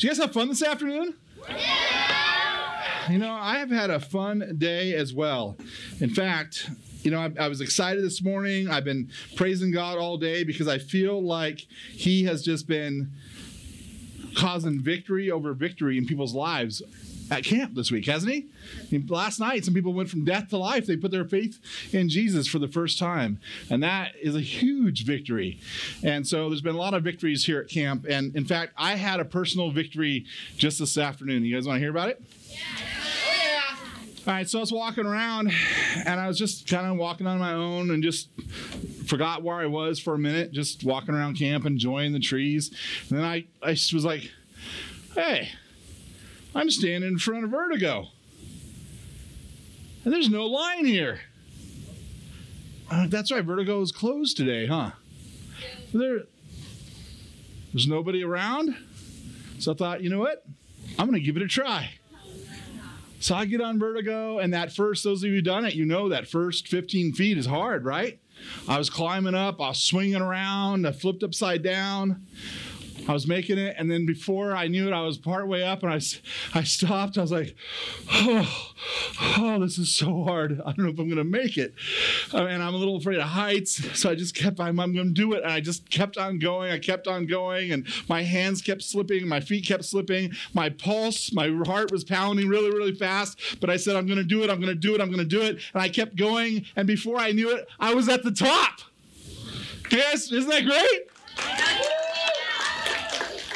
Did you guys have fun this afternoon? Yeah! You know, I have had a fun day as well. In fact, you know, I, I, was excited this morning. I've been praising God all day because I feel like He has just been causing victory over victory in people's lives at camp this week, hasn't he? Last night, some people went from death to life. They put their faith in Jesus for the first time. And that is a huge victory. And so there's been a lot of victories here at camp. And in fact, I had a personal victory just this afternoon. You guys want to hear about it? Yeah. All right, so I was walking around and I was just kind of walking on my own and just forgot where I was for a minute, just walking around camp, enjoying the trees. And then I, I was like, hey, I'm standing in front of Vertigo. And there's no line here. Uh, that's right, Vertigo is closed today, huh? There, there's nobody around. So I thought, you know what? I'm going to give it a try. So I get on Vertigo, and that first, those of you done it, you know that first 15 feet is hard, right? I was climbing up, I was swinging around, I flipped upside down. I was making it, and then before I knew it, I was part way up, and I, I stopped. I was like, oh, oh, this is so hard. I don't know if I'm to make it. Uh, and I'm a little afraid of heights, so I just kept, I'm, I'm to do it. And I just kept on going. I kept on going, and my hands kept slipping, my feet kept slipping, my pulse, my heart was pounding really, really fast. But I said, I'm to do it, I'm to do it, I'm to do it. And I kept going, and before I knew it, I was at the top. Yes, isn't that great?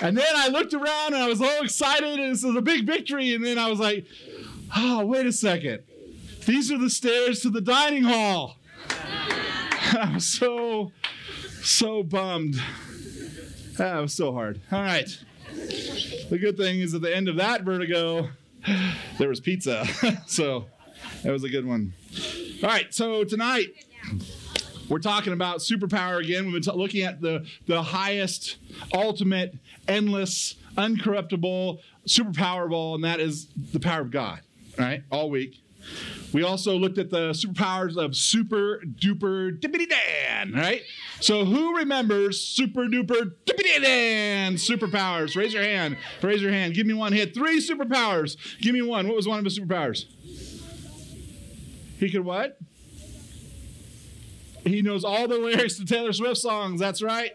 And then I looked around and I was all excited, and this was a big victory. And then I was like, oh, wait a second. These are the stairs to the dining hall. I was so, so bummed. Ah, that was so hard. All right. The good thing is at the end of that vertigo, there was pizza. so that was a good one. All right. So tonight, we're talking about superpower again. We've been t- looking at the, the highest, ultimate, endless, uncorruptible superpower of all, and that is the power of God, right? All week. We also looked at the superpowers of super duper dippity Dan, right? So who remembers super duper dippity Dan superpowers? Raise your hand. Raise your hand. Give me one hit. Three superpowers. Give me one. What was one of his superpowers? He could what? He knows all the lyrics to Taylor Swift songs. That's right.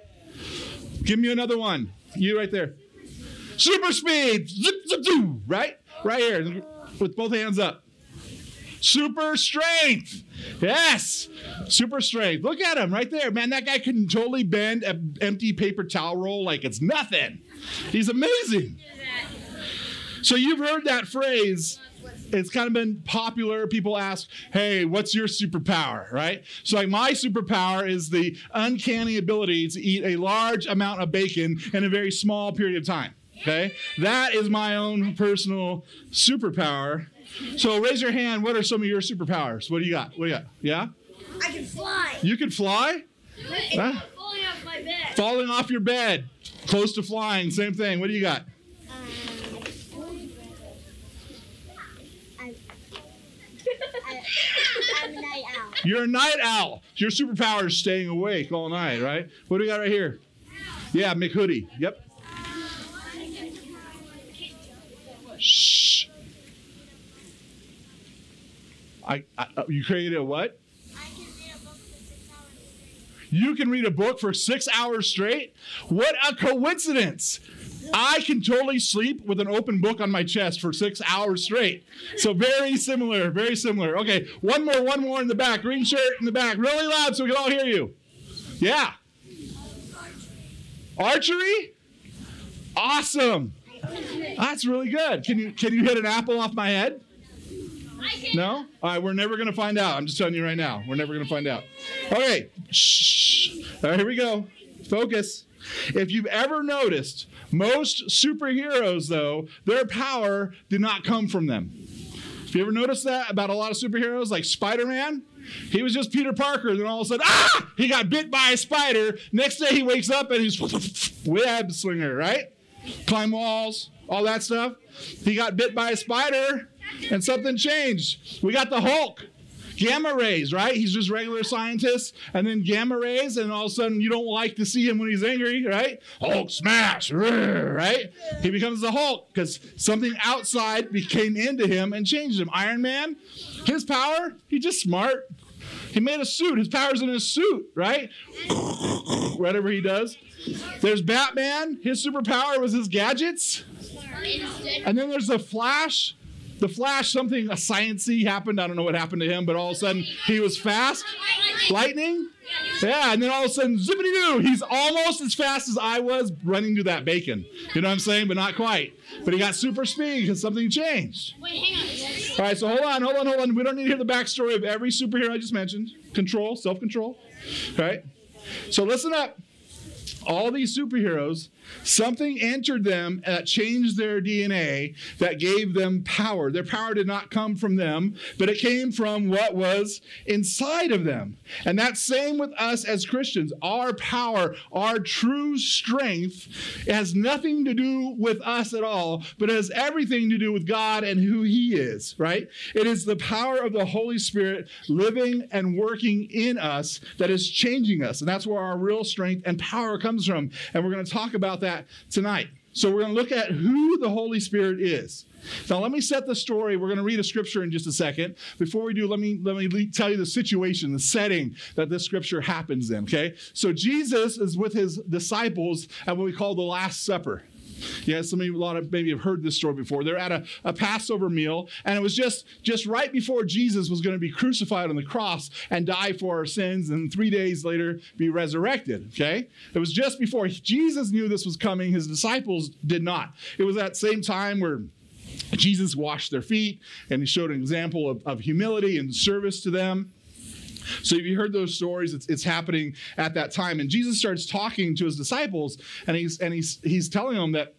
Give me another one. You right there. Super speed. Right? Right here. With both hands up. Super strength. Yes. Super strength. Look at him right there. Man, that guy can totally bend an empty paper towel roll like it's nothing. He's amazing. So you've heard that phrase it's kind of been popular. People ask, hey, what's your superpower, right? So, like, my superpower is the uncanny ability to eat a large amount of bacon in a very small period of time. Okay? That is my own personal superpower. So, raise your hand. What are some of your superpowers? What do you got? What do you got? Yeah? I can fly. You can fly? Huh? Falling off my bed. Falling off your bed. Close to flying. Same thing. What do you got? I'm a night owl. You're a night owl. Your superpower is staying awake all night, right? What do we got right here? Yeah, McHoodie. Yep. Shh. I, I uh, you created a what? You can read a book for six hours straight? What a coincidence! I can totally sleep with an open book on my chest for six hours straight. So very similar, very similar. Okay, one more, one more in the back. Green shirt in the back, really loud so we can all hear you. Yeah. Archery? Awesome. That's really good. Can you can you hit an apple off my head? No? All right, we're never going to find out. I'm just telling you right now. We're never going to find out. Okay. Shh. All right, here we go. Focus. If you've ever noticed, most superheroes, though, their power did not come from them. Have you ever noticed that about a lot of superheroes, like Spider Man? He was just Peter Parker, then all of a sudden, ah, he got bit by a spider. Next day he wakes up and he's web slinger, right? Climb walls, all that stuff. He got bit by a spider and something changed. We got the Hulk. Gamma rays, right? He's just regular scientist, and then gamma rays, and all of a sudden you don't like to see him when he's angry, right? Hulk smash, right? He becomes the Hulk because something outside became into him and changed him. Iron Man, his power, he's just smart. He made a suit. His power's in his suit, right? Whatever he does. There's Batman. His superpower was his gadgets. And then there's the Flash. The Flash, something a sciency happened. I don't know what happened to him, but all of a sudden he was fast. Lightning. Yeah, and then all of a sudden, zippity doo, he's almost as fast as I was running to that bacon. You know what I'm saying? But not quite. But he got super speed because something changed. Wait, hang on. All right, so hold on, hold on, hold on. We don't need to hear the backstory of every superhero I just mentioned. Control, self control. All right? So listen up. All these superheroes, something entered them that changed their DNA that gave them power. Their power did not come from them, but it came from what was inside of them. And that's same with us as Christians. Our power, our true strength has nothing to do with us at all, but has everything to do with God and who He is, right? It is the power of the Holy Spirit living and working in us that is changing us. And that's where our real strength and power comes from. And we're going to talk about that tonight. So we're going to look at who the Holy Spirit is. Now let me set the story. We're going to read a scripture in just a second. Before we do, let me let me tell you the situation, the setting that this scripture happens in, okay? So Jesus is with his disciples at what we call the last supper. Yeah, some of you, a lot of maybe have heard this story before. They're at a, a Passover meal, and it was just just right before Jesus was going to be crucified on the cross and die for our sins, and three days later be resurrected. Okay, it was just before Jesus knew this was coming. His disciples did not. It was that same time where Jesus washed their feet and he showed an example of, of humility and service to them. So if you heard those stories, it's, it's happening at that time. And Jesus starts talking to his disciples, and he's and he's he's telling them that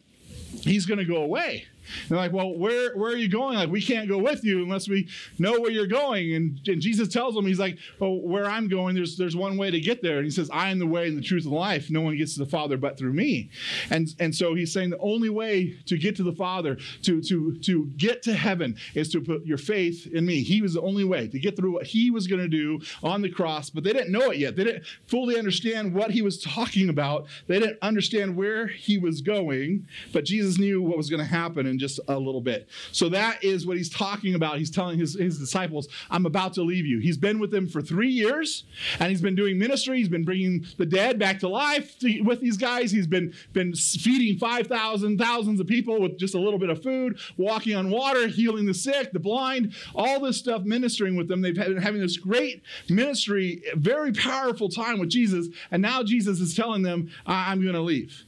he's going to go away. They're like, well, where, where are you going? Like, we can't go with you unless we know where you're going. And, and Jesus tells them, he's like, well, where I'm going, there's, there's one way to get there. And he says, I am the way and the truth and life. No one gets to the Father but through me. And, and so he's saying the only way to get to the Father, to, to, to get to heaven, is to put your faith in me. He was the only way to get through what he was going to do on the cross. But they didn't know it yet. They didn't fully understand what he was talking about. They didn't understand where he was going. But Jesus knew what was going to happen. And just a little bit. So that is what he's talking about. He's telling his, his disciples, I'm about to leave you. He's been with them for three years and he's been doing ministry. He's been bringing the dead back to life to, with these guys. He's been, been feeding 5,000, thousands of people with just a little bit of food, walking on water, healing the sick, the blind, all this stuff, ministering with them. They've been having this great ministry, very powerful time with Jesus. And now Jesus is telling them, I'm going to leave.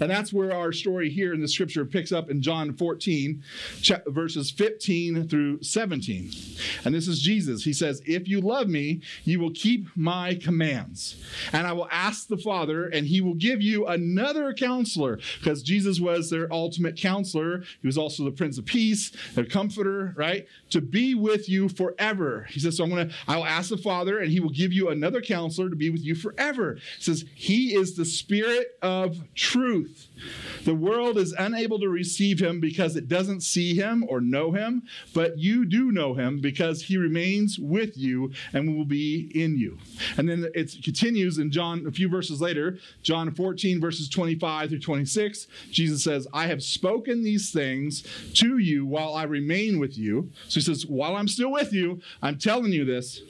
And that's where our story here in the scripture picks up in John 14, verses 15 through 17. And this is Jesus. He says, If you love me, you will keep my commands. And I will ask the Father, and he will give you another counselor, because Jesus was their ultimate counselor. He was also the Prince of Peace, their comforter, right? To be with you forever. He says, So I'm going to, I will ask the Father, and he will give you another counselor to be with you forever. He says, He is the Spirit of truth. The world is unable to receive him because it doesn't see him or know him, but you do know him because he remains with you and will be in you. And then it continues in John, a few verses later, John 14, verses 25 through 26. Jesus says, I have spoken these things to you while I remain with you. So he says, While I'm still with you, I'm telling you this.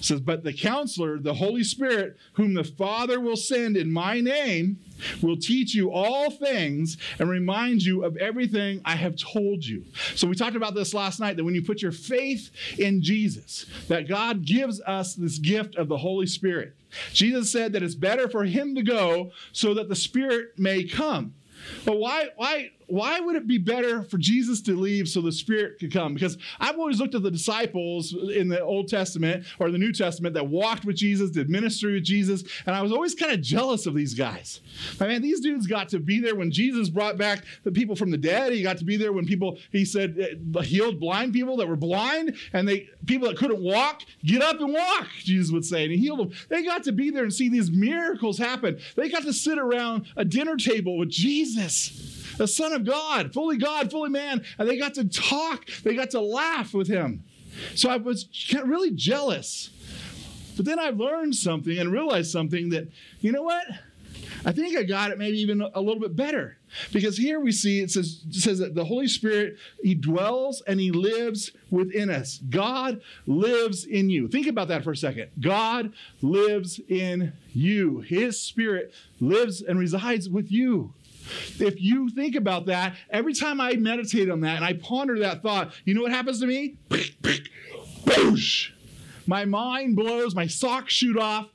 Says, But the counselor, the Holy Spirit, whom the Father will send in my name, will teach you all things and remind you of everything I have told you. So we talked about this last night that when you put your faith in Jesus, that God gives us this gift of the Holy Spirit. Jesus said that it's better for him to go so that the Spirit may come. But why, why, why would it be better for Jesus to leave so the Spirit could come? Because I've always looked at the disciples in the Old Testament or the New Testament that walked with Jesus, did ministry with Jesus, and I was always kind of jealous of these guys. I mean, these dudes got to be there when Jesus brought back the people from the dead. He got to be there when people, he said, uh, healed blind people that were blind, and they people that couldn't walk, get up and walk, Jesus would say, and he healed them. They got to be there and see these miracles happen. They got to sit around a dinner table with Jesus the Son of God, fully God, fully man, and they got to talk, they got to laugh with him. So I was really jealous. But then I learned something and realized something that, you know what? I think I got it maybe even a little bit better. Because here we see it says, it says that the Holy Spirit, He dwells and He lives within us. God lives in you. Think about that for a second. God lives in you. His Spirit lives and resides with you. If you think about that, every time I meditate on that and I ponder that thought, you know what happens to me? Boosh! My mind blows, my socks shoot off,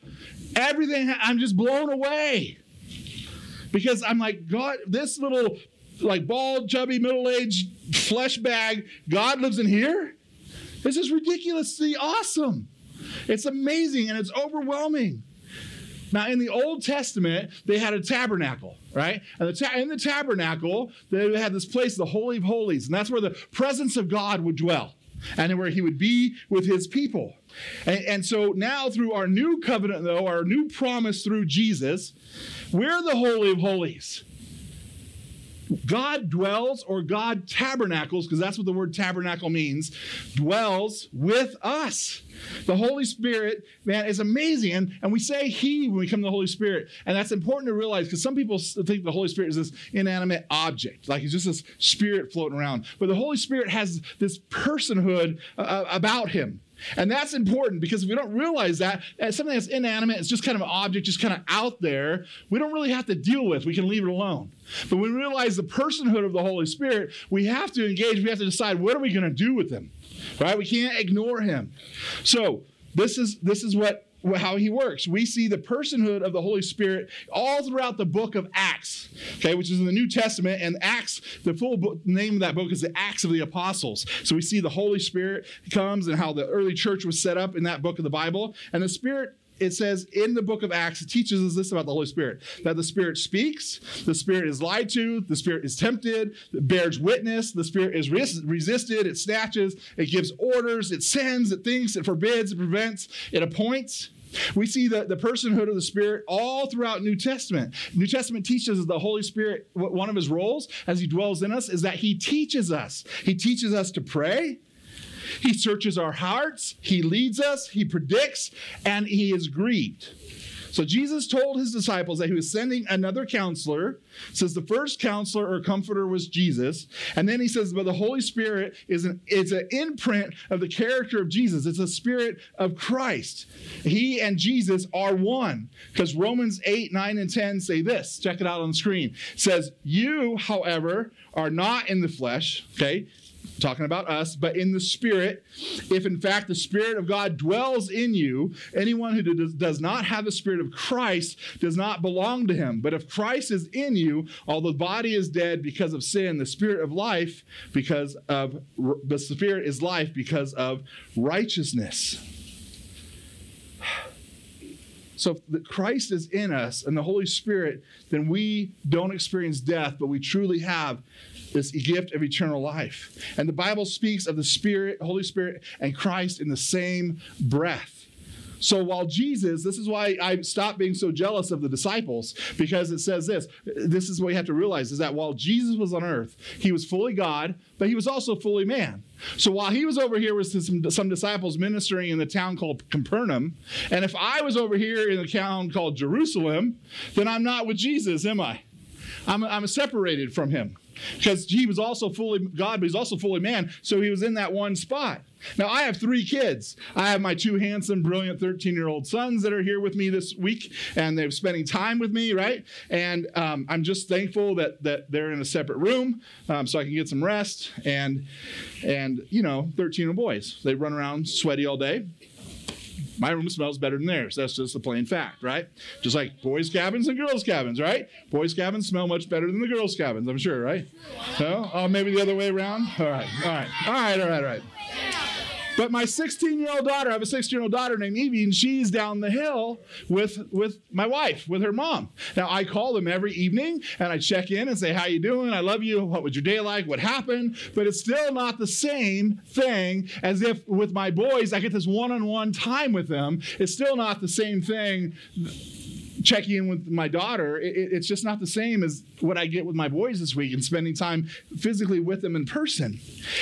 everything, I'm just blown away because I'm like, God, this little like bald, chubby, middle-aged flesh bag, God lives in here? This is ridiculously awesome. It's amazing and it's overwhelming. Now, in the Old Testament, they had a tabernacle, right? And the ta- in the tabernacle, they had this place, the Holy of Holies, and that's where the presence of God would dwell and where he would be with his people. And, and, so now, through our new covenant, though, our new promise through Jesus, we're the Holy of Holies. God dwells or God tabernacles, because that's what the word tabernacle means, dwells with us. The Holy Spirit, man, is amazing. And, and we say He when we come to the Holy Spirit. And that's important to realize because some people think the Holy Spirit is this inanimate object, like He's just this spirit floating around. But the Holy Spirit has this personhood uh, about Him. And that's important because if we don't realize that, as something that's inanimate, it's just kind of an object, just kind of out there, we don't really have to deal with. We can leave it alone. But when we realize the personhood of the Holy Spirit, we have to engage. We have to decide what are we going to do with him, right? We can't ignore him. So this is this is what how he works. We see the personhood of the Holy Spirit all throughout the book of Acts, okay, which is in the New Testament. And Acts, the full book, name of that book is the Acts of the Apostles. So we see the Holy Spirit comes and how the early church was set up in that book of the Bible. And the Spirit it says in the book of Acts, it teaches us this about the Holy Spirit that the Spirit speaks, the Spirit is lied to, the Spirit is tempted, bears witness, the Spirit is res- resisted, it snatches, it gives orders, it sends, it thinks, it forbids, it prevents, it appoints. We see the, the personhood of the Spirit all throughout New Testament. New Testament teaches us the Holy Spirit, one of his roles as he dwells in us is that he teaches us. He teaches us to pray. He searches our hearts, He leads us, He predicts, and He is grieved. So Jesus told his disciples that he was sending another counselor. Says the first counselor or comforter was Jesus, and then he says, but the Holy Spirit is an it's an imprint of the character of Jesus. It's a spirit of Christ. He and Jesus are one. Because Romans 8, 9, and 10 say this. Check it out on the screen. It says, You, however, are not in the flesh, okay? Talking about us, but in the Spirit. If in fact the Spirit of God dwells in you, anyone who does not have the Spirit of Christ does not belong to him. But if Christ is in you, although the body is dead because of sin, the Spirit of life because of the Spirit is life because of righteousness. So if Christ is in us and the Holy Spirit, then we don't experience death, but we truly have this gift of eternal life. And the Bible speaks of the Spirit, Holy Spirit, and Christ in the same breath. So while Jesus, this is why I stopped being so jealous of the disciples, because it says this. This is what you have to realize is that while Jesus was on earth, he was fully God, but he was also fully man. So while he was over here with some, some disciples ministering in the town called Capernaum, and if I was over here in the town called Jerusalem, then I'm not with Jesus, am I? I'm, I'm separated from him because he was also fully God, but he's also fully man. So he was in that one spot. Now, I have three kids. I have my two handsome, brilliant 13 year old sons that are here with me this week, and they're spending time with me, right? And um, I'm just thankful that, that they're in a separate room um, so I can get some rest. And, and you know, 13 year boys, they run around sweaty all day my room smells better than theirs. That's just a plain fact, right? Just like boys' cabins and girls' cabins, right? Boys' cabins smell much better than the girls' cabins, I'm sure, right? No? Oh, uh, maybe the other way around? All right, all right, all right, all right, all right. But my 16 year old daughter, I have a 16 year old daughter named Evie, and she's down the hill with, with my wife, with her mom. Now, I call them every evening and I check in and say, How you doing? I love you. What was your day like? What happened? But it's still not the same thing as if with my boys, I get this one on one time with them. It's still not the same thing checking in with my daughter, it, it's just not the same as what I get with my boys this week and spending time physically with them in person.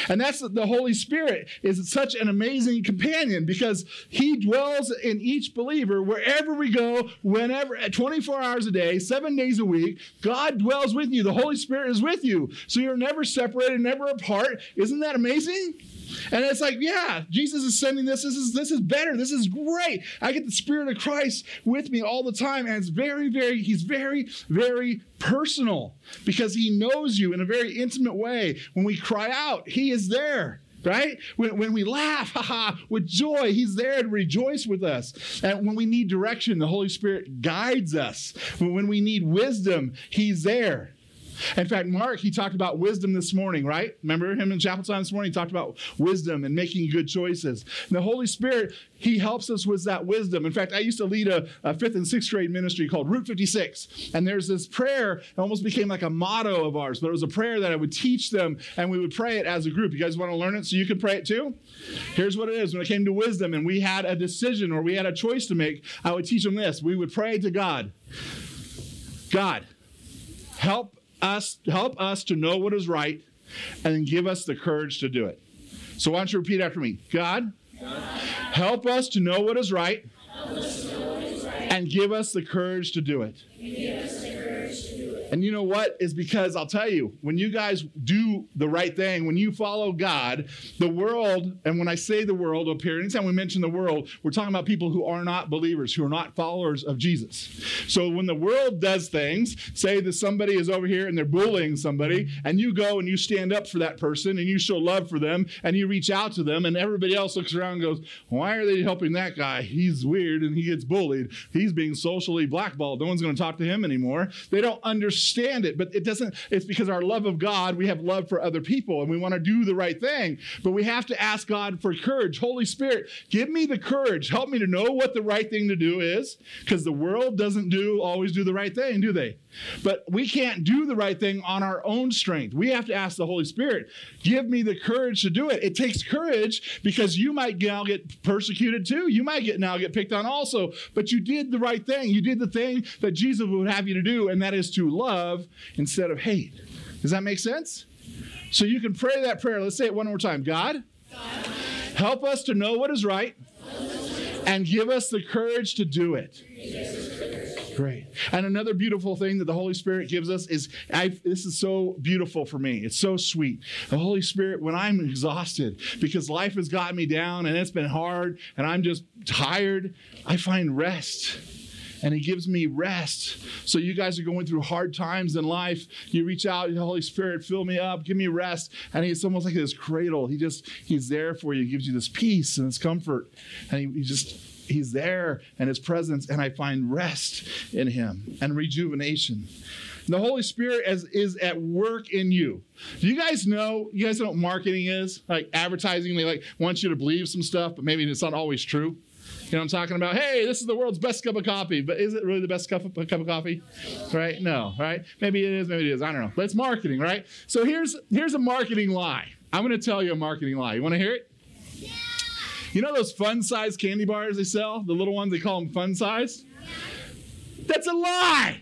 And that's the Holy Spirit is such an amazing companion because he dwells in each believer wherever we go, whenever, 24 hours a day, seven days a week. God dwells with you. The Holy Spirit is with you. So you're never separated, never apart. Isn't that amazing? And it's like, yeah, Jesus is sending this. This is this is better. This is great. I get the Spirit of Christ with me all the time. And it's very, very, he's very, very personal because he knows you in a very intimate way. When we cry out, he is there right? When, when we laugh, haha, with joy, He's there to rejoice with us. And when we need direction, the Holy Spirit guides us. When we need wisdom, He's there. In fact, Mark, he talked about wisdom this morning, right? Remember him in chapel time this morning? He talked about wisdom and making good choices. And the Holy Spirit, he helps us with that wisdom. In fact, I used to lead a, a fifth and sixth grade ministry called Route 56. And there's this prayer, it almost became like a motto of ours, but it was a prayer that I would teach them and we would pray it as a group. You guys want to learn it so you can pray it too? Here's what it is. When it came to wisdom and we had a decision or we had a choice to make, I would teach them this. We would pray to God. God, help us, help us to know what is right and give us the courage to do it. So why don't you repeat after me? God, help us to know what is right, what is right. and give us the courage to do it. And you know what? Is because I'll tell you, when you guys do the right thing, when you follow God, the world, and when I say the world up here, anytime we mention the world, we're talking about people who are not believers, who are not followers of Jesus. So when the world does things, say that somebody is over here and they're bullying somebody, and you go and you stand up for that person and you show love for them and you reach out to them, and everybody else looks around and goes, Why are they helping that guy? He's weird and he gets bullied. He's being socially blackballed. No one's going to talk to him anymore. They don't understand understand it, but it doesn't, it's because our love of God, we have love for other people and we want to do the right thing. But we have to ask God for courage. Holy Spirit, give me the courage. Help me to know what the right thing to do is, because the world doesn't do always do the right thing, do they? But we can't do the right thing on our own strength. We have to ask the Holy Spirit, give me the courage to do it. It takes courage because you might now get persecuted too. You might get now get picked on also, but you did the right thing. You did the thing that Jesus would have you to do, and that is to love instead of hate. Does that make sense? So you can pray that prayer. Let's say it one more time. God, God. help us to know what is right and give us the courage to do it. Great. And another beautiful thing that the Holy Spirit gives us is I, this is so beautiful for me. It's so sweet. The Holy Spirit, when I'm exhausted because life has got me down and it's been hard and I'm just tired, I find rest and he gives me rest. So you guys are going through hard times in life. You reach out, Holy Spirit, fill me up, give me rest. And he's almost like this cradle. He just, he's there for you, he gives you this peace and this comfort. And he, he just, he's there and his presence and i find rest in him and rejuvenation the holy spirit is, is at work in you do you guys know you guys know what marketing is like advertising they like want you to believe some stuff but maybe it's not always true you know, I'm talking about, hey, this is the world's best cup of coffee, but is it really the best cup of, cup of coffee? Right? No, right? Maybe it is, maybe it is. I don't know. But it's marketing, right? So here's here's a marketing lie. I'm going to tell you a marketing lie. You want to hear it? Yeah. You know those fun size candy bars they sell? The little ones, they call them fun size? That's a lie.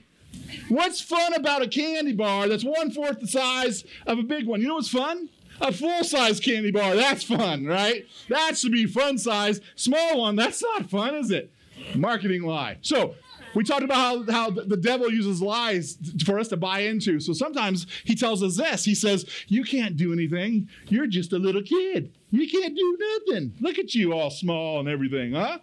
What's fun about a candy bar that's one fourth the size of a big one? You know what's fun? A full size candy bar. That's fun, right? That should be fun size. Small one, that's not fun, is it? Marketing lie. So, we talked about how, how the devil uses lies for us to buy into. So sometimes he tells us this. He says, You can't do anything. You're just a little kid. You can't do nothing. Look at you all small and everything, huh?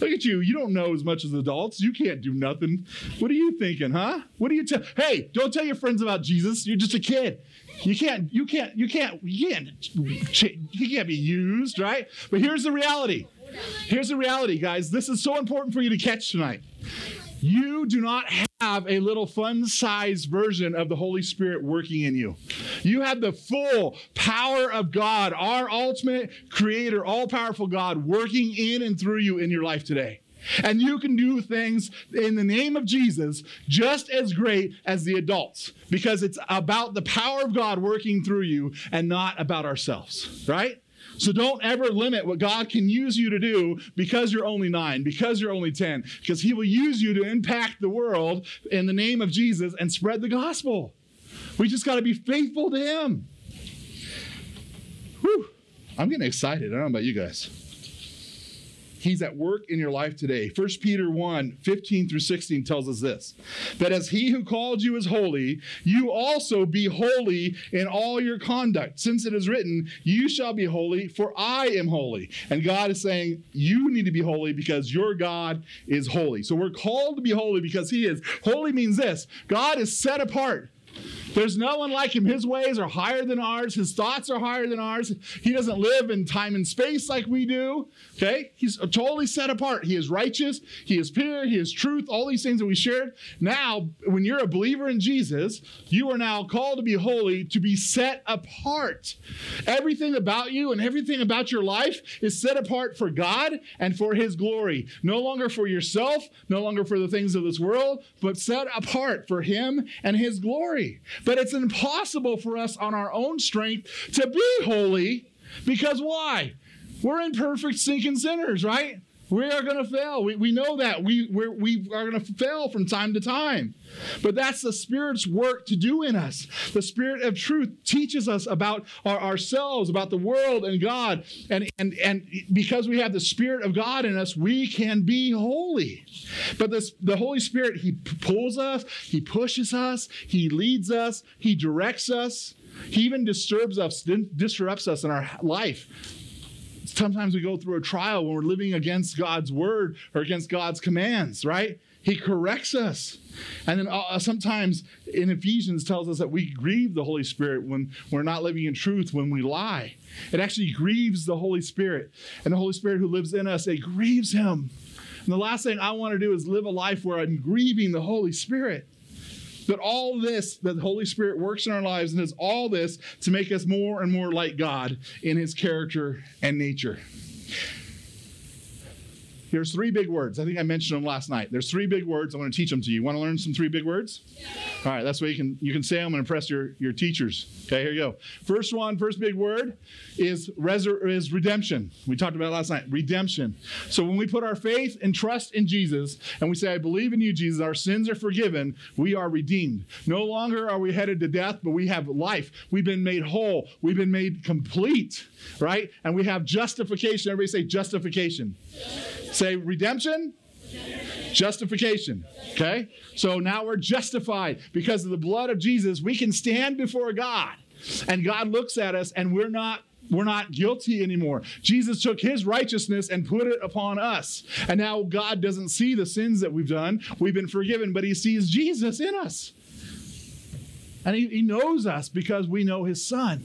Look at you. You don't know as much as adults. You can't do nothing. What are you thinking, huh? What do you tell? Hey, don't tell your friends about Jesus. You're just a kid. You can't, you can't, you can't, you can't, you can't be used, right? But here's the reality. Here's the reality, guys. This is so important for you to catch tonight. You do not have a little fun sized version of the Holy Spirit working in you. You have the full power of God, our ultimate creator, all powerful God, working in and through you in your life today. And you can do things in the name of Jesus just as great as the adults because it's about the power of God working through you and not about ourselves, right? So don't ever limit what God can use you to do because you're only nine, because you're only 10, because He will use you to impact the world in the name of Jesus and spread the gospel. We just got to be faithful to Him. Whew. I'm getting excited. I don't know about you guys. He's at work in your life today. 1 Peter 1 15 through 16 tells us this that as he who called you is holy, you also be holy in all your conduct. Since it is written, You shall be holy, for I am holy. And God is saying, You need to be holy because your God is holy. So we're called to be holy because he is. Holy means this God is set apart. There's no one like him. His ways are higher than ours. His thoughts are higher than ours. He doesn't live in time and space like we do. Okay? He's totally set apart. He is righteous. He is pure. He is truth. All these things that we shared. Now, when you're a believer in Jesus, you are now called to be holy, to be set apart. Everything about you and everything about your life is set apart for God and for his glory. No longer for yourself, no longer for the things of this world, but set apart for him and his glory. But it's impossible for us on our own strength to be holy because why? We're imperfect, sinking sinners, right? We are going to fail. We, we know that. We, we're, we are going to fail from time to time. But that's the Spirit's work to do in us. The Spirit of truth teaches us about our, ourselves, about the world and God. And, and, and because we have the Spirit of God in us, we can be holy. But this, the Holy Spirit, He pulls us, He pushes us, He leads us, He directs us. He even disturbs us, disrupts us in our life sometimes we go through a trial when we're living against God's word or against God's commands, right? He corrects us. And then uh, sometimes in Ephesians tells us that we grieve the Holy Spirit when we're not living in truth, when we lie. It actually grieves the Holy Spirit. And the Holy Spirit who lives in us, it grieves him. And the last thing I want to do is live a life where I'm grieving the Holy Spirit. That all this, that the Holy Spirit works in our lives and does all this to make us more and more like God in his character and nature. There's three big words. I think I mentioned them last night. There's three big words. I want to teach them to you. Want to learn some three big words? Yeah. All right, that's way you can you can say them and impress your, your teachers. Okay, here you go. First one, first big word is resur- is redemption. We talked about last night. Redemption. So when we put our faith and trust in Jesus and we say, I believe in you, Jesus, our sins are forgiven, we are redeemed. No longer are we headed to death, but we have life. We've been made whole. We've been made complete, right? And we have justification. Everybody say justification. Say redemption, justification. Okay? So now we're justified because of the blood of Jesus. We can stand before God and God looks at us and we're not we're not guilty anymore. Jesus took his righteousness and put it upon us. And now God doesn't see the sins that we've done. We've been forgiven, but he sees Jesus in us. And he, he knows us because we know his son.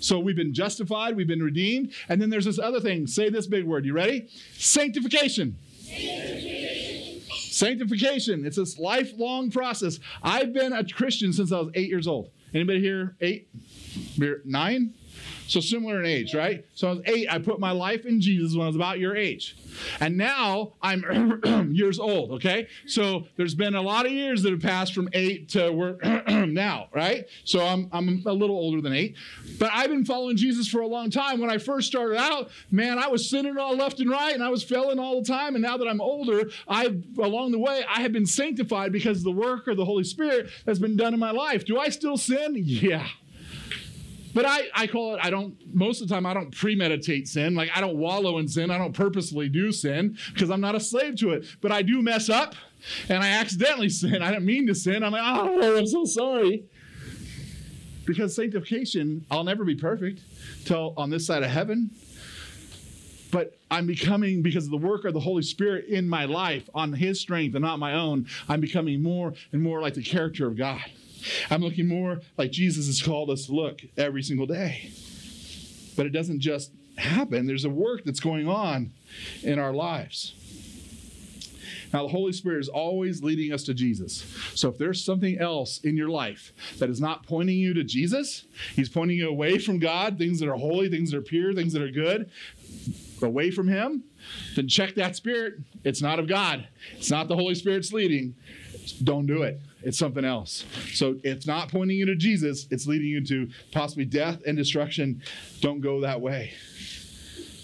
So we've been justified, we've been redeemed. And then there's this other thing. Say this big word. You ready? Sanctification. Sanctification. Sanctification. It's this lifelong process. I've been a Christian since I was eight years old. Anybody here? Eight? Nine? So similar in age, right? So I was eight. I put my life in Jesus when I was about your age. And now I'm years old, okay? So there's been a lot of years that have passed from eight to where now, right? So I'm, I'm a little older than eight. But I've been following Jesus for a long time. When I first started out, man, I was sinning all left and right and I was failing all the time. And now that I'm older, I've along the way, I have been sanctified because of the work of the Holy Spirit that's been done in my life. Do I still sin? Yeah. But I, I call it, I don't, most of the time, I don't premeditate sin. Like, I don't wallow in sin. I don't purposely do sin because I'm not a slave to it. But I do mess up and I accidentally sin. I didn't mean to sin. I'm like, oh, I'm so sorry. Because sanctification, I'll never be perfect till on this side of heaven. But I'm becoming, because of the work of the Holy Spirit in my life, on His strength and not my own, I'm becoming more and more like the character of God. I'm looking more like Jesus has called us to look every single day. But it doesn't just happen, there's a work that's going on in our lives. Now, the Holy Spirit is always leading us to Jesus. So, if there's something else in your life that is not pointing you to Jesus, He's pointing you away from God, things that are holy, things that are pure, things that are good, away from Him, then check that spirit. It's not of God, it's not the Holy Spirit's leading. Don't do it it's something else. So it's not pointing you to Jesus, it's leading you to possibly death and destruction. Don't go that way.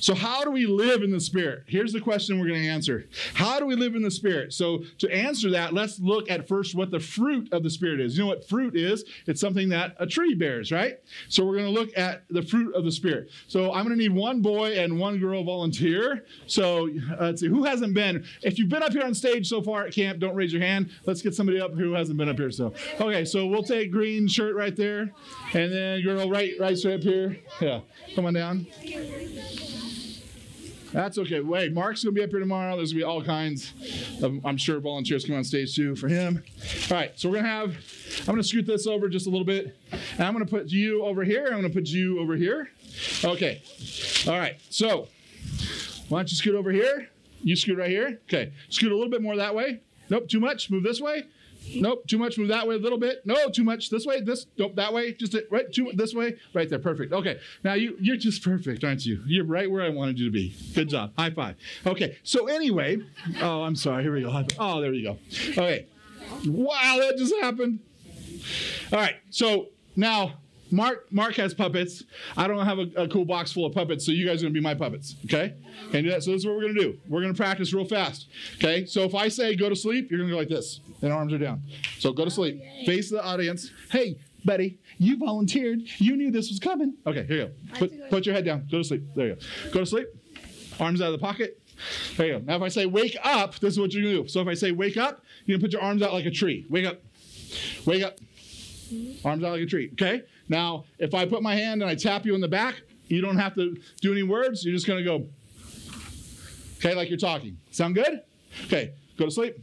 So, how do we live in the Spirit? Here's the question we're going to answer How do we live in the Spirit? So, to answer that, let's look at first what the fruit of the Spirit is. You know what fruit is? It's something that a tree bears, right? So, we're going to look at the fruit of the Spirit. So, I'm going to need one boy and one girl volunteer. So, uh, let's see, who hasn't been? If you've been up here on stage so far at camp, don't raise your hand. Let's get somebody up who hasn't been up here. So, okay, so we'll take green shirt right there, and then girl right, right straight up here. Yeah, come on down. That's okay. Wait, Mark's gonna be up here tomorrow. There's gonna be all kinds of, I'm sure, volunteers come on stage too for him. All right, so we're gonna have, I'm gonna scoot this over just a little bit, and I'm gonna put you over here. I'm gonna put you over here. Okay. All right. So, why don't you scoot over here? You scoot right here. Okay. Scoot a little bit more that way. Nope, too much. Move this way. Nope, too much. Move that way a little bit. No, too much. This way. This. Nope, that way. Just right. Too this way. Right there. Perfect. Okay. Now you you're just perfect, aren't you? You're right where I wanted you to be. Good job. High five. Okay. So anyway, oh, I'm sorry. Here we go. Oh, there you go. Okay. Wow, that just happened. All right. So now Mark Mark has puppets. I don't have a, a, cool box full of puppets, so you guys are gonna be my puppets. Okay? Can do that? So this is what we're gonna do. We're gonna practice real fast. Okay? So if I say go to sleep, you're gonna go like this and arms are down. So go to sleep. Face the audience. Hey, buddy, you volunteered. You knew this was coming. Okay, here you go. Put, put your head down. Go to sleep. There you go. Go to sleep. Arms out of the pocket. There you go. Now, if I say wake up, this is what you're going to do. So if I say wake up, you're going to put your arms out like a tree. Wake up. Wake up. Arms out like a tree. Okay? Now, if I put my hand and I tap you in the back, you don't have to do any words. You're just going to go, okay, like you're talking. Sound good? Okay, go to sleep.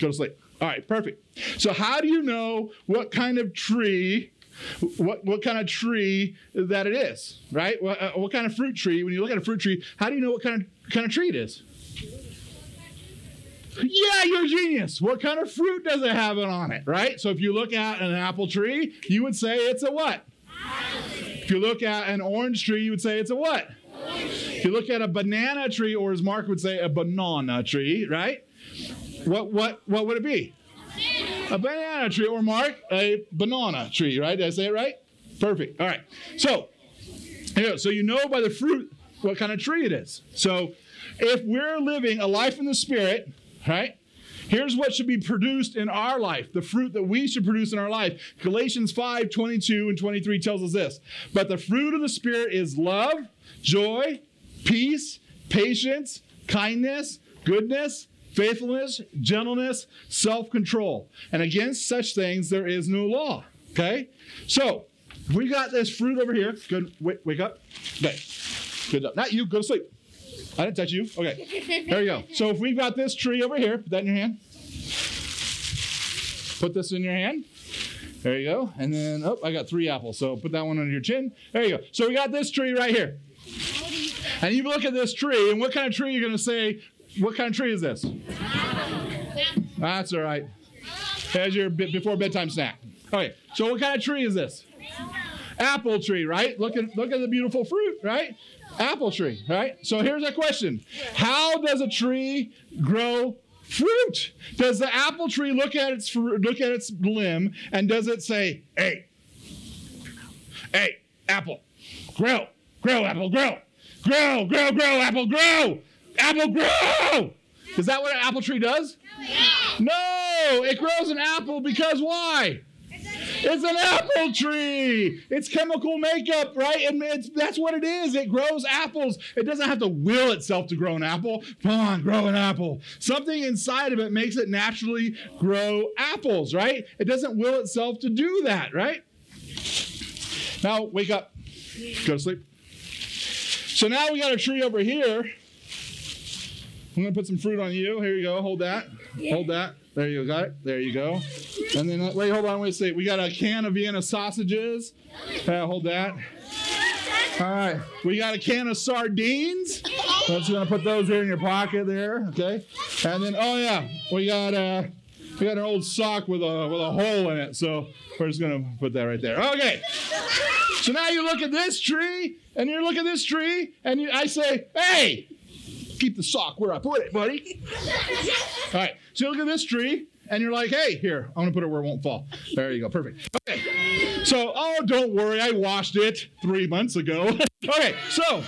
Go to sleep. All right, perfect. So, how do you know what kind of tree, what, what kind of tree that it is, right? What, uh, what kind of fruit tree? When you look at a fruit tree, how do you know what kind of kind of tree it is? Yeah, you're a genius. What kind of fruit does it have on it, right? So if you look at an apple tree, you would say it's a what? If you look at an orange tree, you would say it's a what? If you look at a banana tree, or as Mark would say, a banana tree, right? What what what would it be? A banana tree, or Mark, a banana tree, right? Did I say it right? Perfect. All right. So, so you know by the fruit what kind of tree it is. So, if we're living a life in the Spirit, right? Here's what should be produced in our life, the fruit that we should produce in our life. Galatians 5 22 and 23 tells us this. But the fruit of the Spirit is love, joy, peace, patience, kindness, goodness, faithfulness, gentleness, self control. And against such things there is no law. Okay? So, we got this fruit over here. Good. Wake, wake up. Okay. Good. Not you. Go to sleep. I didn't touch you. Okay. There you go. So if we've got this tree over here, put that in your hand. Put this in your hand. There you go. And then, oh, I got three apples. So put that one under your chin. There you go. So we got this tree right here. And you look at this tree, and what kind of tree you're going to say, what kind of tree is this? That's all right. As your before bedtime snack. Okay. So what kind of tree is this? Apple tree, right? Look at look at the beautiful fruit, right? Apple tree, right? So here's a question. How does a tree grow fruit? Does the apple tree look at its look at its limb and does it say, "Hey, hey, apple, grow, grow, apple, grow, grow, grow, grow, apple, grow, apple, grow"? Is that what an apple tree does? No, it grows an apple because why? It's an apple tree. It's chemical makeup, right? And it's, that's what it is. It grows apples. It doesn't have to will itself to grow an apple. Come on, grow an apple. Something inside of it makes it naturally grow apples, right? It doesn't will itself to do that, right? Now, wake up. Go to sleep. So now we got a tree over here. I'm going to put some fruit on you. Here you go. Hold that. Hold that. There you go. There you go. And then, uh, wait, hold on. Wait a second. We got a can of Vienna sausages. Uh, hold that. All right. We got a can of sardines. I'm just to put those here in your pocket there. Okay. And then, oh, yeah. We got, uh, we got an old sock with a, with a hole in it. So we're just to put that right there. Okay. So now you look at this tree, and you look at this tree, and you, I say, hey, keep the sock where I put it, buddy. All right. So you look at this tree, and you're like, hey, here, I'm gonna put it where it won't fall. There you go, perfect. Okay. So, oh, don't worry, I washed it three months ago. okay, so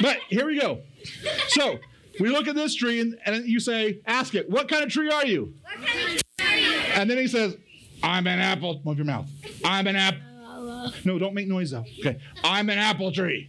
But here we go. So we look at this tree and, and you say, ask it, what kind of tree are you? What kind of tree are you? And then he says, I'm an apple. Move your mouth. I'm an apple. Oh, no, don't make noise though. Okay. I'm an apple tree.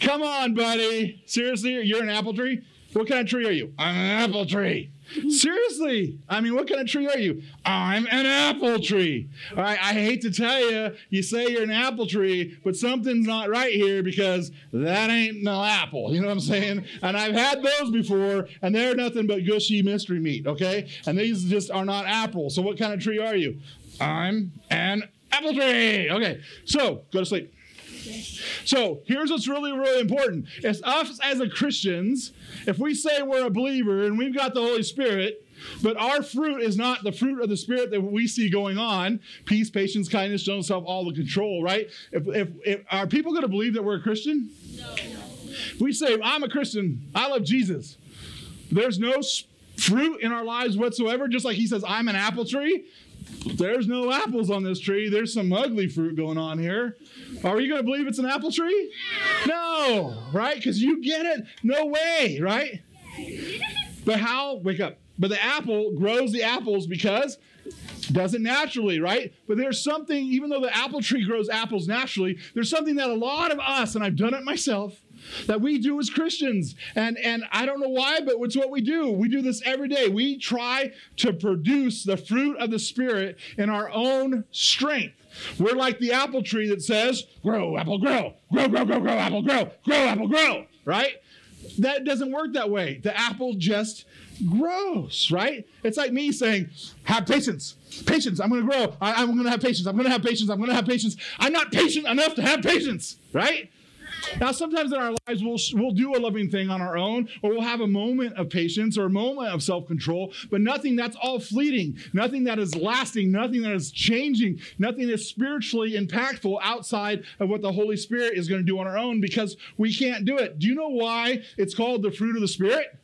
Come on, buddy. Seriously, you're an apple tree? What kind of tree are you? I'm an apple tree. Seriously, I mean, what kind of tree are you? I'm an apple tree. All right, I hate to tell you, you say you're an apple tree, but something's not right here because that ain't no apple. You know what I'm saying? And I've had those before, and they're nothing but gushy mystery meat, okay? And these just are not apples. So, what kind of tree are you? I'm an apple tree. Okay, so go to sleep. So here's what's really, really important. It's us as a Christians, if we say we're a believer and we've got the Holy Spirit, but our fruit is not the fruit of the Spirit that we see going on peace, patience, kindness, gentleness, self, all the control, right? If, if, if Are people going to believe that we're a Christian? No. We say, I'm a Christian, I love Jesus. There's no fruit in our lives whatsoever, just like he says, I'm an apple tree. There's no apples on this tree. There's some ugly fruit going on here. Are you going to believe it's an apple tree? No, right? Because you get it. No way, right? But how? Wake up. But the apple grows the apples because does it naturally, right? But there's something, even though the apple tree grows apples naturally, there's something that a lot of us, and I've done it myself, that we do as Christians. And, and I don't know why, but it's what we do. We do this every day. We try to produce the fruit of the Spirit in our own strength. We're like the apple tree that says, grow, apple, grow, grow, grow, grow, grow, apple, grow, grow, apple, grow, right? That doesn't work that way. The apple just grows, right? It's like me saying, have patience. Patience. I'm to grow. I, am to have patience. I'm to have patience. I'm to have patience. I'm not patient enough to have patience, right? Now, sometimes in our lives, we'll, we'll do a loving thing on our own, or we'll have a moment of patience or a moment of self control, but nothing that's all fleeting, nothing that is lasting, nothing that is changing, nothing that's spiritually impactful outside of what the Holy Spirit is going to do on our own because we can't do it. Do you know why it's called the fruit of the Spirit?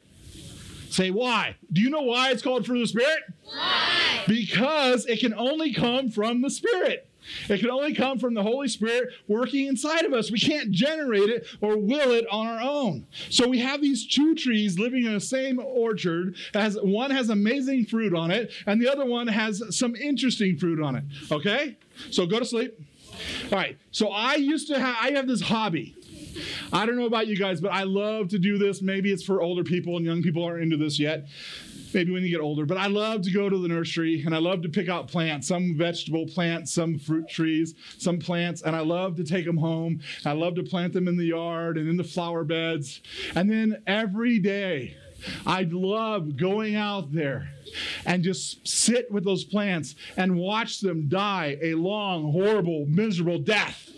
Say why. Do you know why it's called fruit of the Spirit? Why? Because it can only come from the Spirit. It can only come from the Holy Spirit working inside of us. We can't generate it or will it on our own. So we have these two trees living in the same orchard. As one has amazing fruit on it, and the other one has some interesting fruit on it. Okay? So go to sleep. All right. So I used to have I have this hobby. I don't know about you guys, but I love to do this. Maybe it's for older people and young people aren't into this yet maybe when you get older. But I love to go to the nursery and I love to pick out plants, some vegetable plants, some fruit trees, some plants, and I love to take them home. I love to plant them in the yard and in the flower beds. And then every day, I love going out there and just sit with those plants and watch them die a long, horrible, miserable death.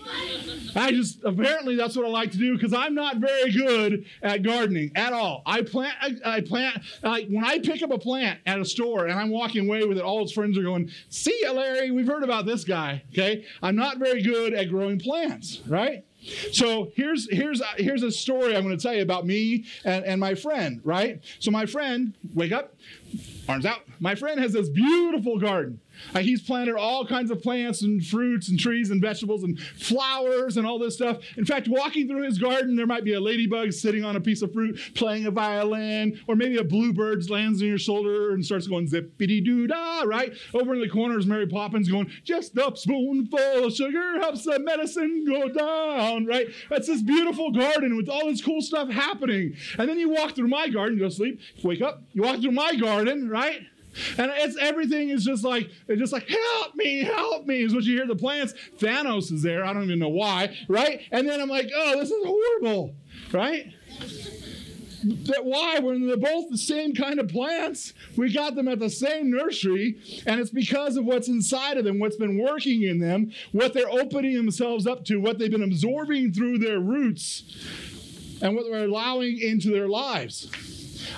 I just apparently that's what I like to do because I'm not very good at gardening at all. I plant, I, I plant like when I pick up a plant at a store and I'm walking away with it, all his friends are going, "See ya, Larry. We've heard about this guy." Okay, I'm not very good at growing plants, right? So here's here's here's a story I'm going to tell you about me and, and my friend, right? So my friend, wake up, arms out. My friend has this beautiful garden. Uh, he's planted all kinds of plants and fruits and trees and vegetables and flowers and all this stuff. In fact, walking through his garden, there might be a ladybug sitting on a piece of fruit playing a violin, or maybe a bluebird lands on your shoulder and starts going zippity doo dah, right? Over in the corner is Mary Poppins going, just a spoonful of sugar helps the medicine go down, right? That's this beautiful garden with all this cool stuff happening. And then you walk through my garden, go to sleep, wake up, you walk through my garden, right? And it's everything is just like it's just like help me, help me is what you hear the plants. Thanos is there. I don't even know why, right? And then I'm like, oh, this is horrible, right? That why when they're both the same kind of plants, we got them at the same nursery, and it's because of what's inside of them, what's been working in them, what they're opening themselves up to, what they've been absorbing through their roots, and what they're allowing into their lives.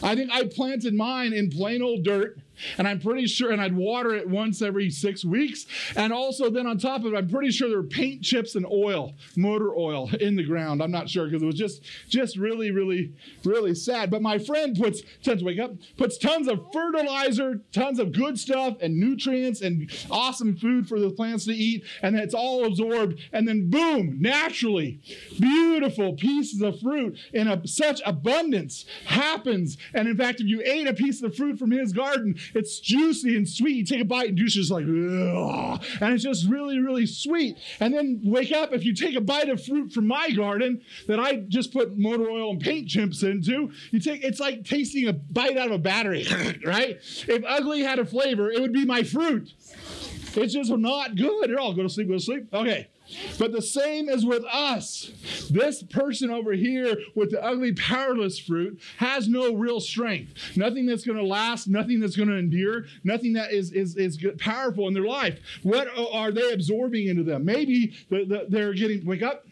I think I planted mine in plain old dirt And I'm pretty sure, and I'd water it once every six weeks. And also, then on top of it, I'm pretty sure there were paint chips and oil, motor oil in the ground. I'm not sure because it was just, just really, really, really sad. But my friend puts tons, wake up, puts tons of fertilizer, tons of good stuff and nutrients and awesome food for the plants to eat. And it's all absorbed. And then boom, naturally, beautiful pieces of fruit in a, such abundance happens. And in fact, if you ate a piece of fruit from his garden, it's juicy and sweet. You take a bite and juice is like, Ugh. and it's just really, really sweet. And then wake up if you take a bite of fruit from my garden that I just put motor oil and paint chips into. You take it's like tasting a bite out of a battery, right? If ugly had a flavor, it would be my fruit. It's just not good at all. Go to sleep, go to sleep. Okay. But the same is with us. This person over here with the ugly, powerless fruit has no real strength. Nothing that's going to last, nothing that's going to endure, nothing that is, is, is powerful in their life. What are they absorbing into them? Maybe the, the, they're getting, wake up.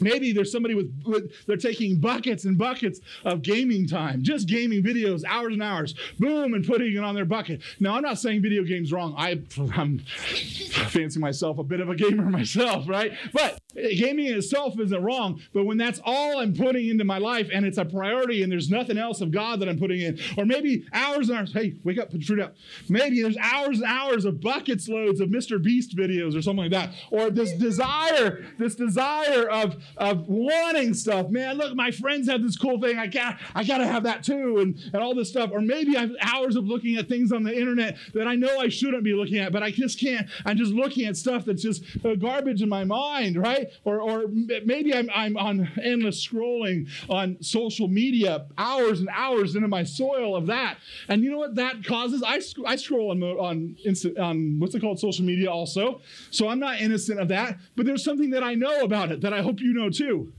Maybe there's somebody with, with, they're taking buckets and buckets of gaming time, just gaming videos, hours and hours, boom, and putting it on their bucket. Now, I'm not saying video games wrong. I, I'm fancy myself a bit of a gamer myself, right? But gaming itself isn't wrong. But when that's all I'm putting into my life and it's a priority and there's nothing else of God that I'm putting in, or maybe hours and hours, hey, wake up, put your fruit up. Maybe there's hours and hours of buckets loads of Mr. Beast videos or something like that, or this desire, this desire of of wanting stuff. Man, look, my friends have this cool thing. I got I got to have that too, and and all this stuff. Or maybe I have hours of looking at things on the internet that I know I shouldn't be looking at, but I just can't. I'm just looking at stuff that's just uh, garbage in my mind, right? Or or maybe I'm I'm on endless scrolling on social media, hours and hours into my soil of that. And you know what that causes? I I scroll on on on what's it called social media also. So I'm not innocent of that, but there's something that I know about it that I hope you know too.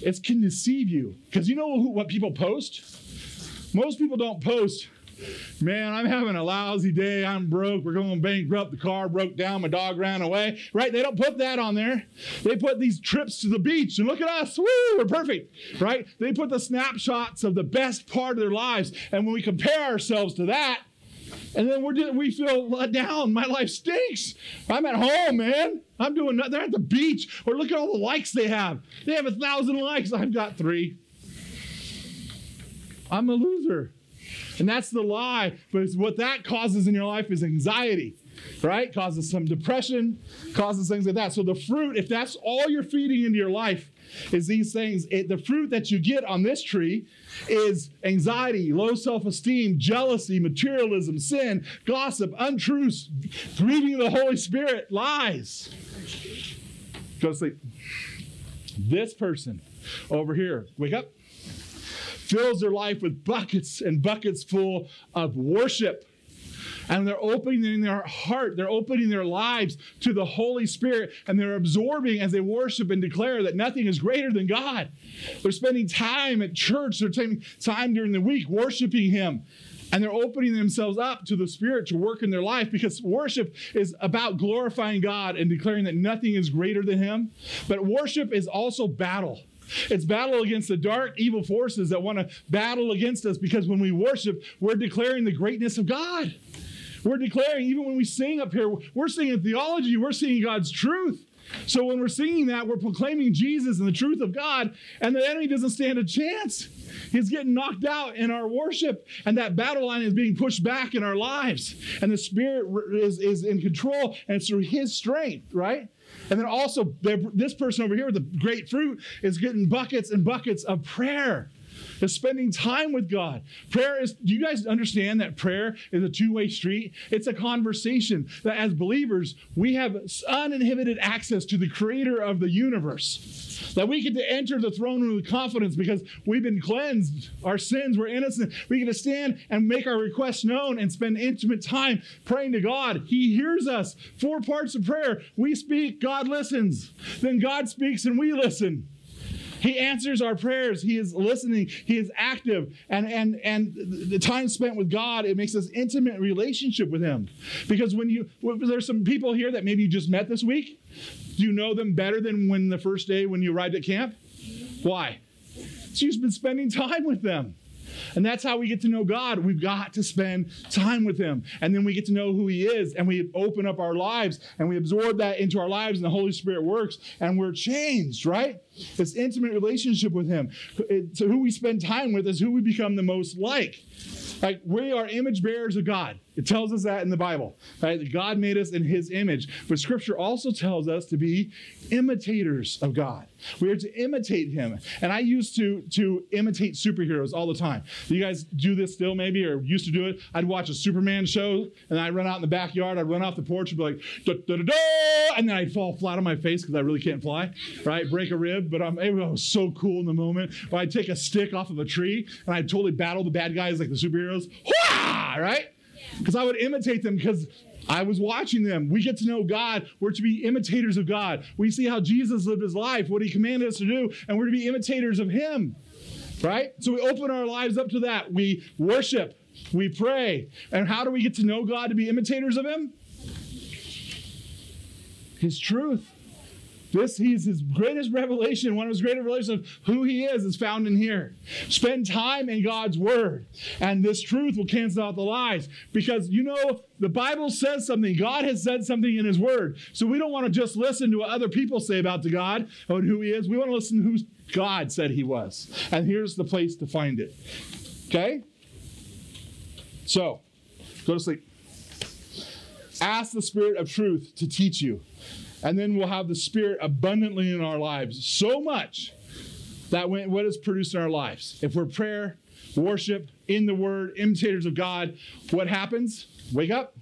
It can deceive you because you know who, what people post. Most people don't post. Man, I'm having a lousy day. I'm broke. We're going bankrupt. The car broke down. My dog ran away. Right? They don't put that on there. They put these trips to the beach and look at us. Woo, we're perfect. Right? They put the snapshots of the best part of their lives. And when we compare ourselves to that, and then we're we feel let down. My life stinks. I'm at home, man. I'm doing nothing. They're at the beach. Or look at all the likes they have. They have a thousand likes. I've got three. I'm a loser. And that's the lie. But what that causes in your life is anxiety, right? Causes some depression, causes things like that. So the fruit, if that's all you're feeding into your life, is these things. It, the fruit that you get on this tree is anxiety, low self esteem, jealousy, materialism, sin, gossip, untruths, grieving the Holy Spirit, lies. Go to sleep. This person over here, wake up fills their life with buckets and buckets full of worship. And they're opening their heart, they're opening their lives to the Holy Spirit, and they're absorbing as they worship and declare that nothing is greater than God. They're spending time at church, they're taking time during the week worshiping Him. And they're opening themselves up to the Spirit to work in their life because worship is about glorifying God and declaring that nothing is greater than Him. But worship is also battle. It's battle against the dark, evil forces that want to battle against us because when we worship, we're declaring the greatness of God. We're declaring, even when we sing up here, we're singing theology, we're singing God's truth. So when we're singing that, we're proclaiming Jesus and the truth of God, and the enemy doesn't stand a chance. He's getting knocked out in our worship, and that battle line is being pushed back in our lives. And the Spirit is, is in control, and it's through His strength, right? And then also, this person over here with the great fruit is getting buckets and buckets of prayer is spending time with God. Prayer is, do you guys understand that prayer is a two way street? It's a conversation that as believers, we have uninhibited access to the creator of the universe. That we get to enter the throne room with confidence because we've been cleansed. Our sins were innocent. We get to stand and make our requests known and spend intimate time praying to God. He hears us. Four parts of prayer. We speak, God listens. Then God speaks and we listen. He answers our prayers. He is listening. He is active. And, and, and the time spent with God, it makes us intimate relationship with Him. Because when you, there's some people here that maybe you just met this week. Do you know them better than when the first day when you arrived at camp? Why? So you've been spending time with them. And that's how we get to know God. We've got to spend time with Him. And then we get to know who He is. And we open up our lives and we absorb that into our lives, and the Holy Spirit works, and we're changed, right? This intimate relationship with Him. So, who we spend time with is who we become the most like. Like we are image bearers of God. It tells us that in the Bible, right? That God made us in his image. But scripture also tells us to be imitators of God. We are to imitate him. And I used to to imitate superheroes all the time. You guys do this still maybe or used to do it? I'd watch a Superman show and I'd run out in the backyard, I'd run off the porch and be like, da, da, da, da, and then I'd fall flat on my face because I really can't fly, right? Break a rib, but I'm, it was so cool in the moment. But I'd take a stick off of a tree and I'd totally battle the bad guys like the superheroes, right? Because I would imitate them because I was watching them. We get to know God. We're to be imitators of God. We see how Jesus lived his life, what he commanded us to do, and we're to be imitators of him. Right? So we open our lives up to that. We worship, we pray. And how do we get to know God to be imitators of him? His truth. This, he's his greatest revelation, one of his greatest revelations of who he is, is found in here. Spend time in God's word, and this truth will cancel out the lies. Because you know, the Bible says something. God has said something in his word. So we don't want to just listen to what other people say about the God and who he is. We want to listen to who God said he was. And here's the place to find it. Okay? So, go to sleep. Ask the Spirit of truth to teach you and then we'll have the Spirit abundantly in our lives. So much that when, what is produced in our lives. If we're prayer, worship, in the Word, imitators of God, what happens? Wake up.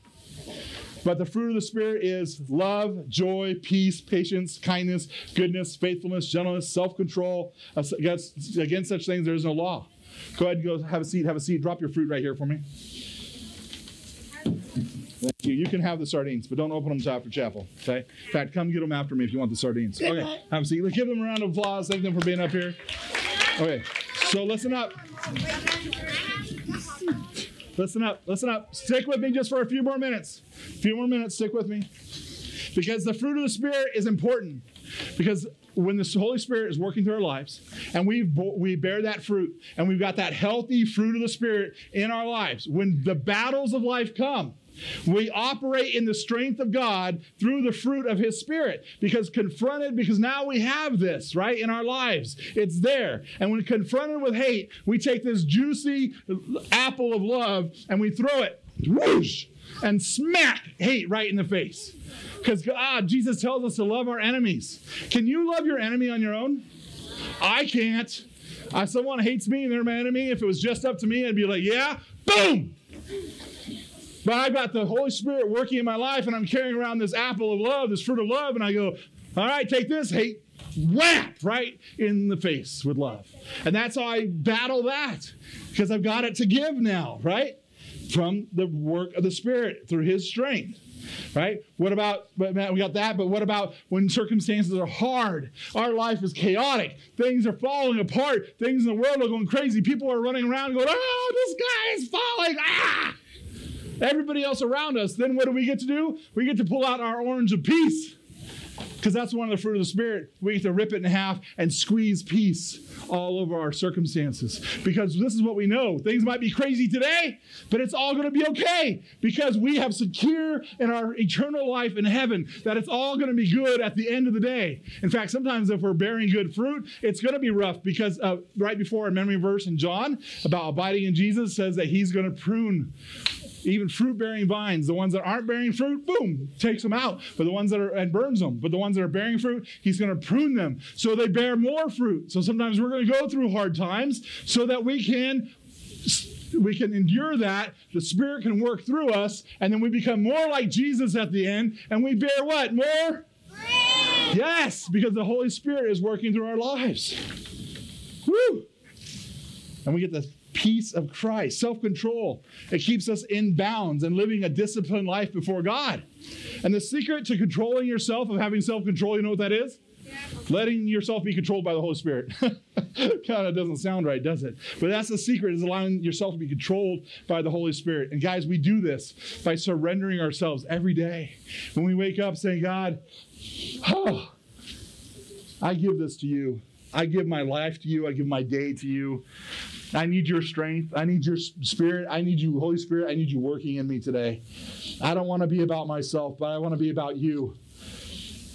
But the fruit of the Spirit is love, joy, peace, patience, kindness, goodness, faithfulness, gentleness, self control. Against, against such things, there is no law. Go ahead and go have a seat. Have a seat. Drop your fruit right here for me. Thank you. You can have the sardines, but don't open them until after chapel. Okay. In fact, come get them after me if you want the sardines. Okay. Have a seat. Give them a round of applause. Thank them for being up here. Okay. So listen up. Listen up. Listen up. Stick with me just for a few more minutes. A few more minutes. Stick with me. Because the fruit of the Spirit is important. Because when the Holy Spirit is working through our lives and we we bear that fruit and we've got that healthy fruit of the Spirit in our lives, when the battles of life come, we operate in the strength of God through the fruit of His Spirit because confronted, because now we have this, right, in our lives. It's there. And when confronted with hate, we take this juicy apple of love and we throw it, whoosh, and smack hate right in the face. Because God, ah, Jesus tells us to love our enemies. Can you love your enemy on your own? I can't. If someone hates me and they're my enemy, if it was just up to me, I'd be like, yeah, boom. But I've got the Holy Spirit working in my life, and I'm carrying around this apple of love, this fruit of love, and I go, all right, take this, hate, whap, right in the face with love. And that's how I battle that, because I've got it to give now, right? From the work of the Spirit through His strength right? What about, but man, we got that, but what about when circumstances are hard? Our life is chaotic. Things are falling apart. Things in the world are going crazy. People are running around going, oh, this guy is falling. Ah! Everybody else around us, then what do we get to do? We get to pull out our orange of peace. Because that's one of the fruit of the Spirit. We get to rip it in half and squeeze peace all over our circumstances. Because this is what we know. Things might be crazy today, but it's all going to be okay. Because we have secure in our eternal life in heaven that it's all going to be good at the end of the day. In fact, sometimes if we're bearing good fruit, it's going to be rough because uh, right before our memory verse in John about abiding in Jesus says that he's going to prune even fruit bearing vines, the ones that aren't bearing fruit, boom, takes them out. But the ones that are, and burns them. But the ones that are bearing fruit, he's going to prune them so they bear more fruit. So sometimes we're going to go through hard times so that we can we can endure that the spirit can work through us and then we become more like jesus at the end and we bear what more yes because the holy spirit is working through our lives Woo! and we get the peace of Christ, self control. It keeps us in bounds and living a disciplined life before God. And the secret to controlling yourself, of having self control, you know what that is? Yeah. Letting yourself be controlled by the Holy Spirit. kind of doesn't sound right, does it? But that's the secret is allowing yourself to be controlled by the Holy Spirit. And guys, we do this by surrendering ourselves every day. When we wake up saying, God, oh, I give this to you. I give my life to you. I give my day to you. I need your strength. I need your spirit. I need you, Holy Spirit. I need you working in me today. I don't want to be about myself, but I want to be about you.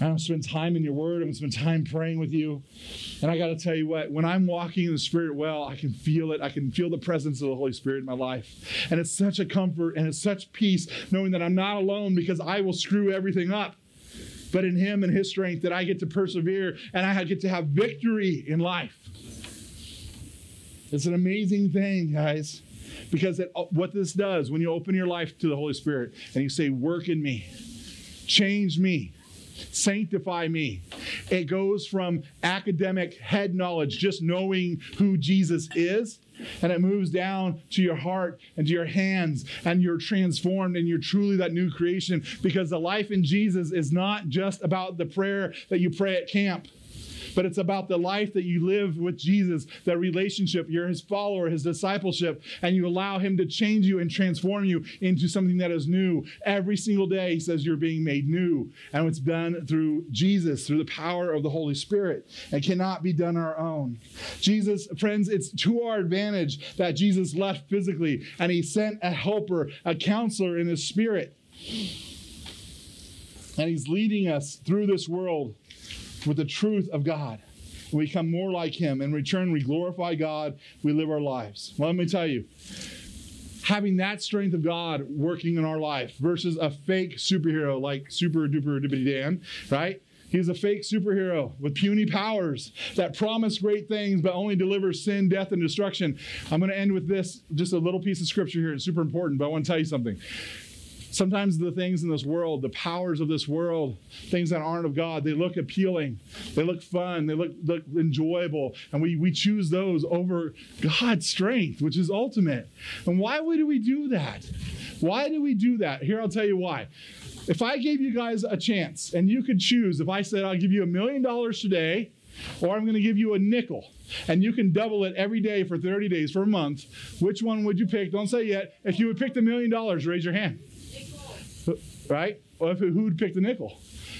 I'm going to spend time in your word. I'm going to spend time praying with you. And I got to tell you what, when I'm walking in the Spirit well, I can feel it. I can feel the presence of the Holy Spirit in my life. And it's such a comfort and it's such peace knowing that I'm not alone because I will screw everything up. But in Him and His strength, that I get to persevere and I get to have victory in life. It's an amazing thing, guys. Because it, uh, what this does, when you open your life to the Holy Spirit and you say, Work in me, change me, sanctify me. It goes from academic head knowledge, just knowing who Jesus is, and it moves down to your heart and to your hands, and you're transformed and you're truly that new creation because the life in Jesus is not just about the prayer that you pray at camp but it's about the life that you live with Jesus, that relationship. You're his follower, his discipleship, and you allow him to change you and transform you into something that is new. Every single day, he says you're being made new. And it's done through Jesus, through the power of the Holy Spirit. It cannot be done our own. Jesus, friends, it's to our advantage that Jesus left physically and he sent a helper, a counselor in his spirit. And he's leading us through this world with the truth of God. We become more like Him. In return, we glorify God. We live our lives. Let me tell you, having that strength of God working in our life versus a fake superhero like Super Duper Dippity Dan, right? He's a fake superhero with puny powers that promise great things but only delivers sin, death, and destruction. I'm going to end with this, just a little piece of scripture here. It's super important, but I want to tell you something. Sometimes the things in this world, the powers of this world, things that aren't of God, they look appealing, they look fun, they look, look enjoyable, and we, we choose those over God's strength, which is ultimate. And why would we do that? Why do we do that? Here, I'll tell you why. If I gave you guys a chance and you could choose, if I said, I'll give you a million dollars today, or I'm going to give you a nickel, and you can double it every day for 30 days for a month, which one would you pick? Don't say yet. If you would pick the million dollars, raise your hand right? Or Well, who would pick the nickel?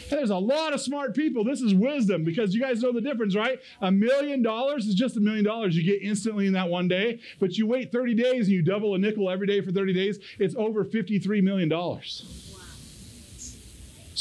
There's a lot of smart people. This is wisdom because you guys know the difference, right? A million dollars is just a million dollars you get instantly in that one day. But you wait 30 days and you double a nickel every day for 30 days, it's over $53 million.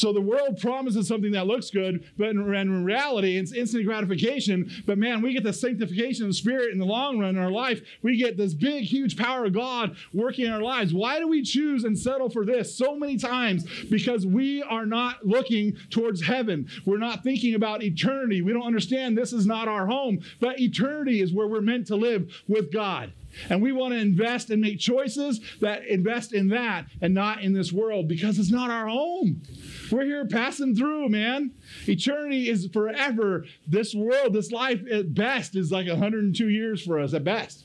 So the world promises something that looks good, but in, in, reality, it's instant gratification. But man, we get the sanctification of the Spirit in the long run in our life. We get this big, huge power of God working in our lives. Why do we choose and settle for this so many times? Because we are not looking towards heaven. We're not thinking about eternity. We don't understand this is not our home, but eternity is where we're meant to live with God. And we want to invest and make choices that invest in that and not in this world because it's not our home. We're here passing through, man. Eternity is forever. This world, this life at best is like 102 years for us at best.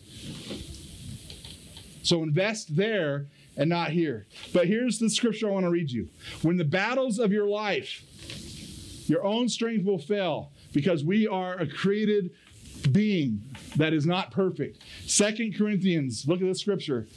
So invest there and not here. But here's the scripture I want to read you. When the battles of your life, your own strength will fail because we are a created being that is not perfect. Second Corinthians, look at this scripture.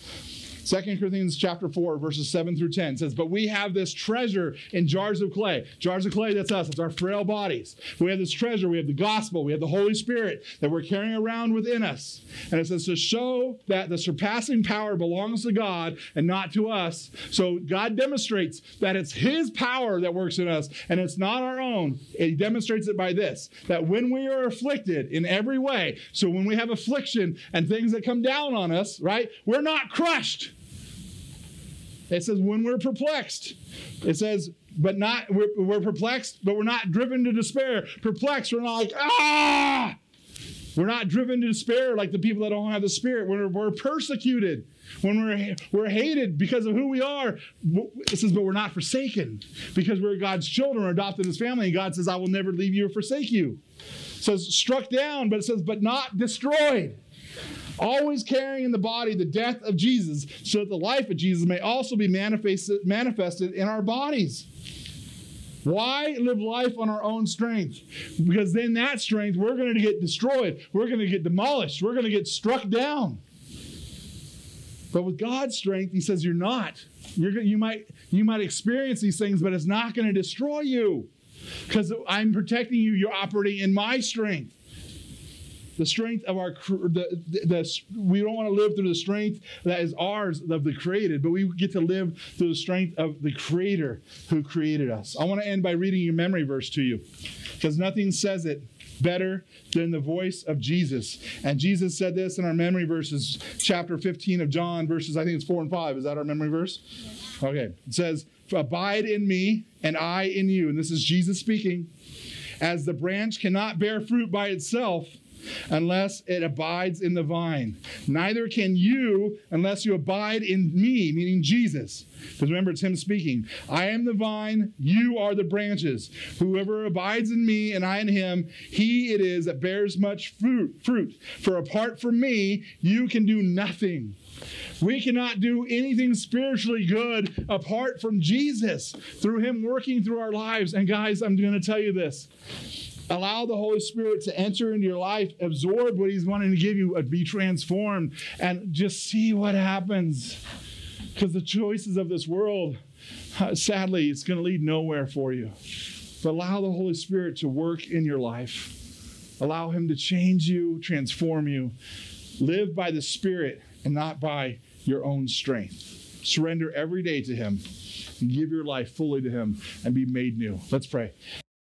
Second Corinthians chapter 4, verses 7 through 10 says, But we have this treasure in jars of clay. Jars of clay, that's us, it's our frail bodies. We have this treasure, we have the gospel, we have the Holy Spirit that we're carrying around within us. And it says to show that the surpassing power belongs to God and not to us. So God demonstrates that it's His power that works in us and it's not our own. He demonstrates it by this that when we are afflicted in every way, so when we have affliction and things that come down on us, right, we're not crushed. It says, when we're perplexed. It says, but not, we're, we're perplexed, but we're not driven to despair. Perplexed, we're not like, ah! We're not driven to despair like the people that don't have the Spirit. We're, we're persecuted. When we're, we're hated because of who we are, it says, but we're not forsaken because we're God's children, we're adopted His family. And God says, I will never leave you or forsake you. It says, struck down, but it says, but not destroyed always carrying in the body the death of Jesus, so that the life of Jesus may also be manifested, manifested in our bodies. Why live life on our own strength? Because then that strength, we're going to get destroyed. We're going to get demolished. We're going to get struck down. But with God's strength, He says, You're not. You're, you, might, you might experience these things, but it's not going to destroy you. Because I'm protecting you. You're operating in my strength. The strength of our the, the, the we don't want to live through the strength that is ours of the created but we get to live through the strength of the creator who created us. I want to end by reading your memory verse to you because nothing says it better than the voice of jesus. And jesus said this in our memory verses chapter 15 of john verses i think it's 4 and 5 is that our memory verse? Okay. It says abide in me and i in you and this is jesus speaking as the branch cannot bear fruit by itself unless it abides in the vine. Neither can you unless you abide in me, meaning Jesus. Because remember, it's him speaking. I am the vine, you are the branches. Whoever abides in me and I in him, he it is that bears much fruit. Fruit. For apart from me, you can do nothing. We cannot do anything spiritually good apart from Jesus, through Him working through our lives. And guys, I'm going to tell you this allow the Holy Spirit to enter into your life, absorb what He's wanting to give you, be transformed, and just see what happens. Because the choices of this world, uh, sadly, it's going to lead nowhere for you. But allow the Holy Spirit to work in your life. Allow Him to change you, transform you. Live by the Spirit and not by your own strength. Surrender every day to Him and give your life fully to Him and be made new. Let's pray.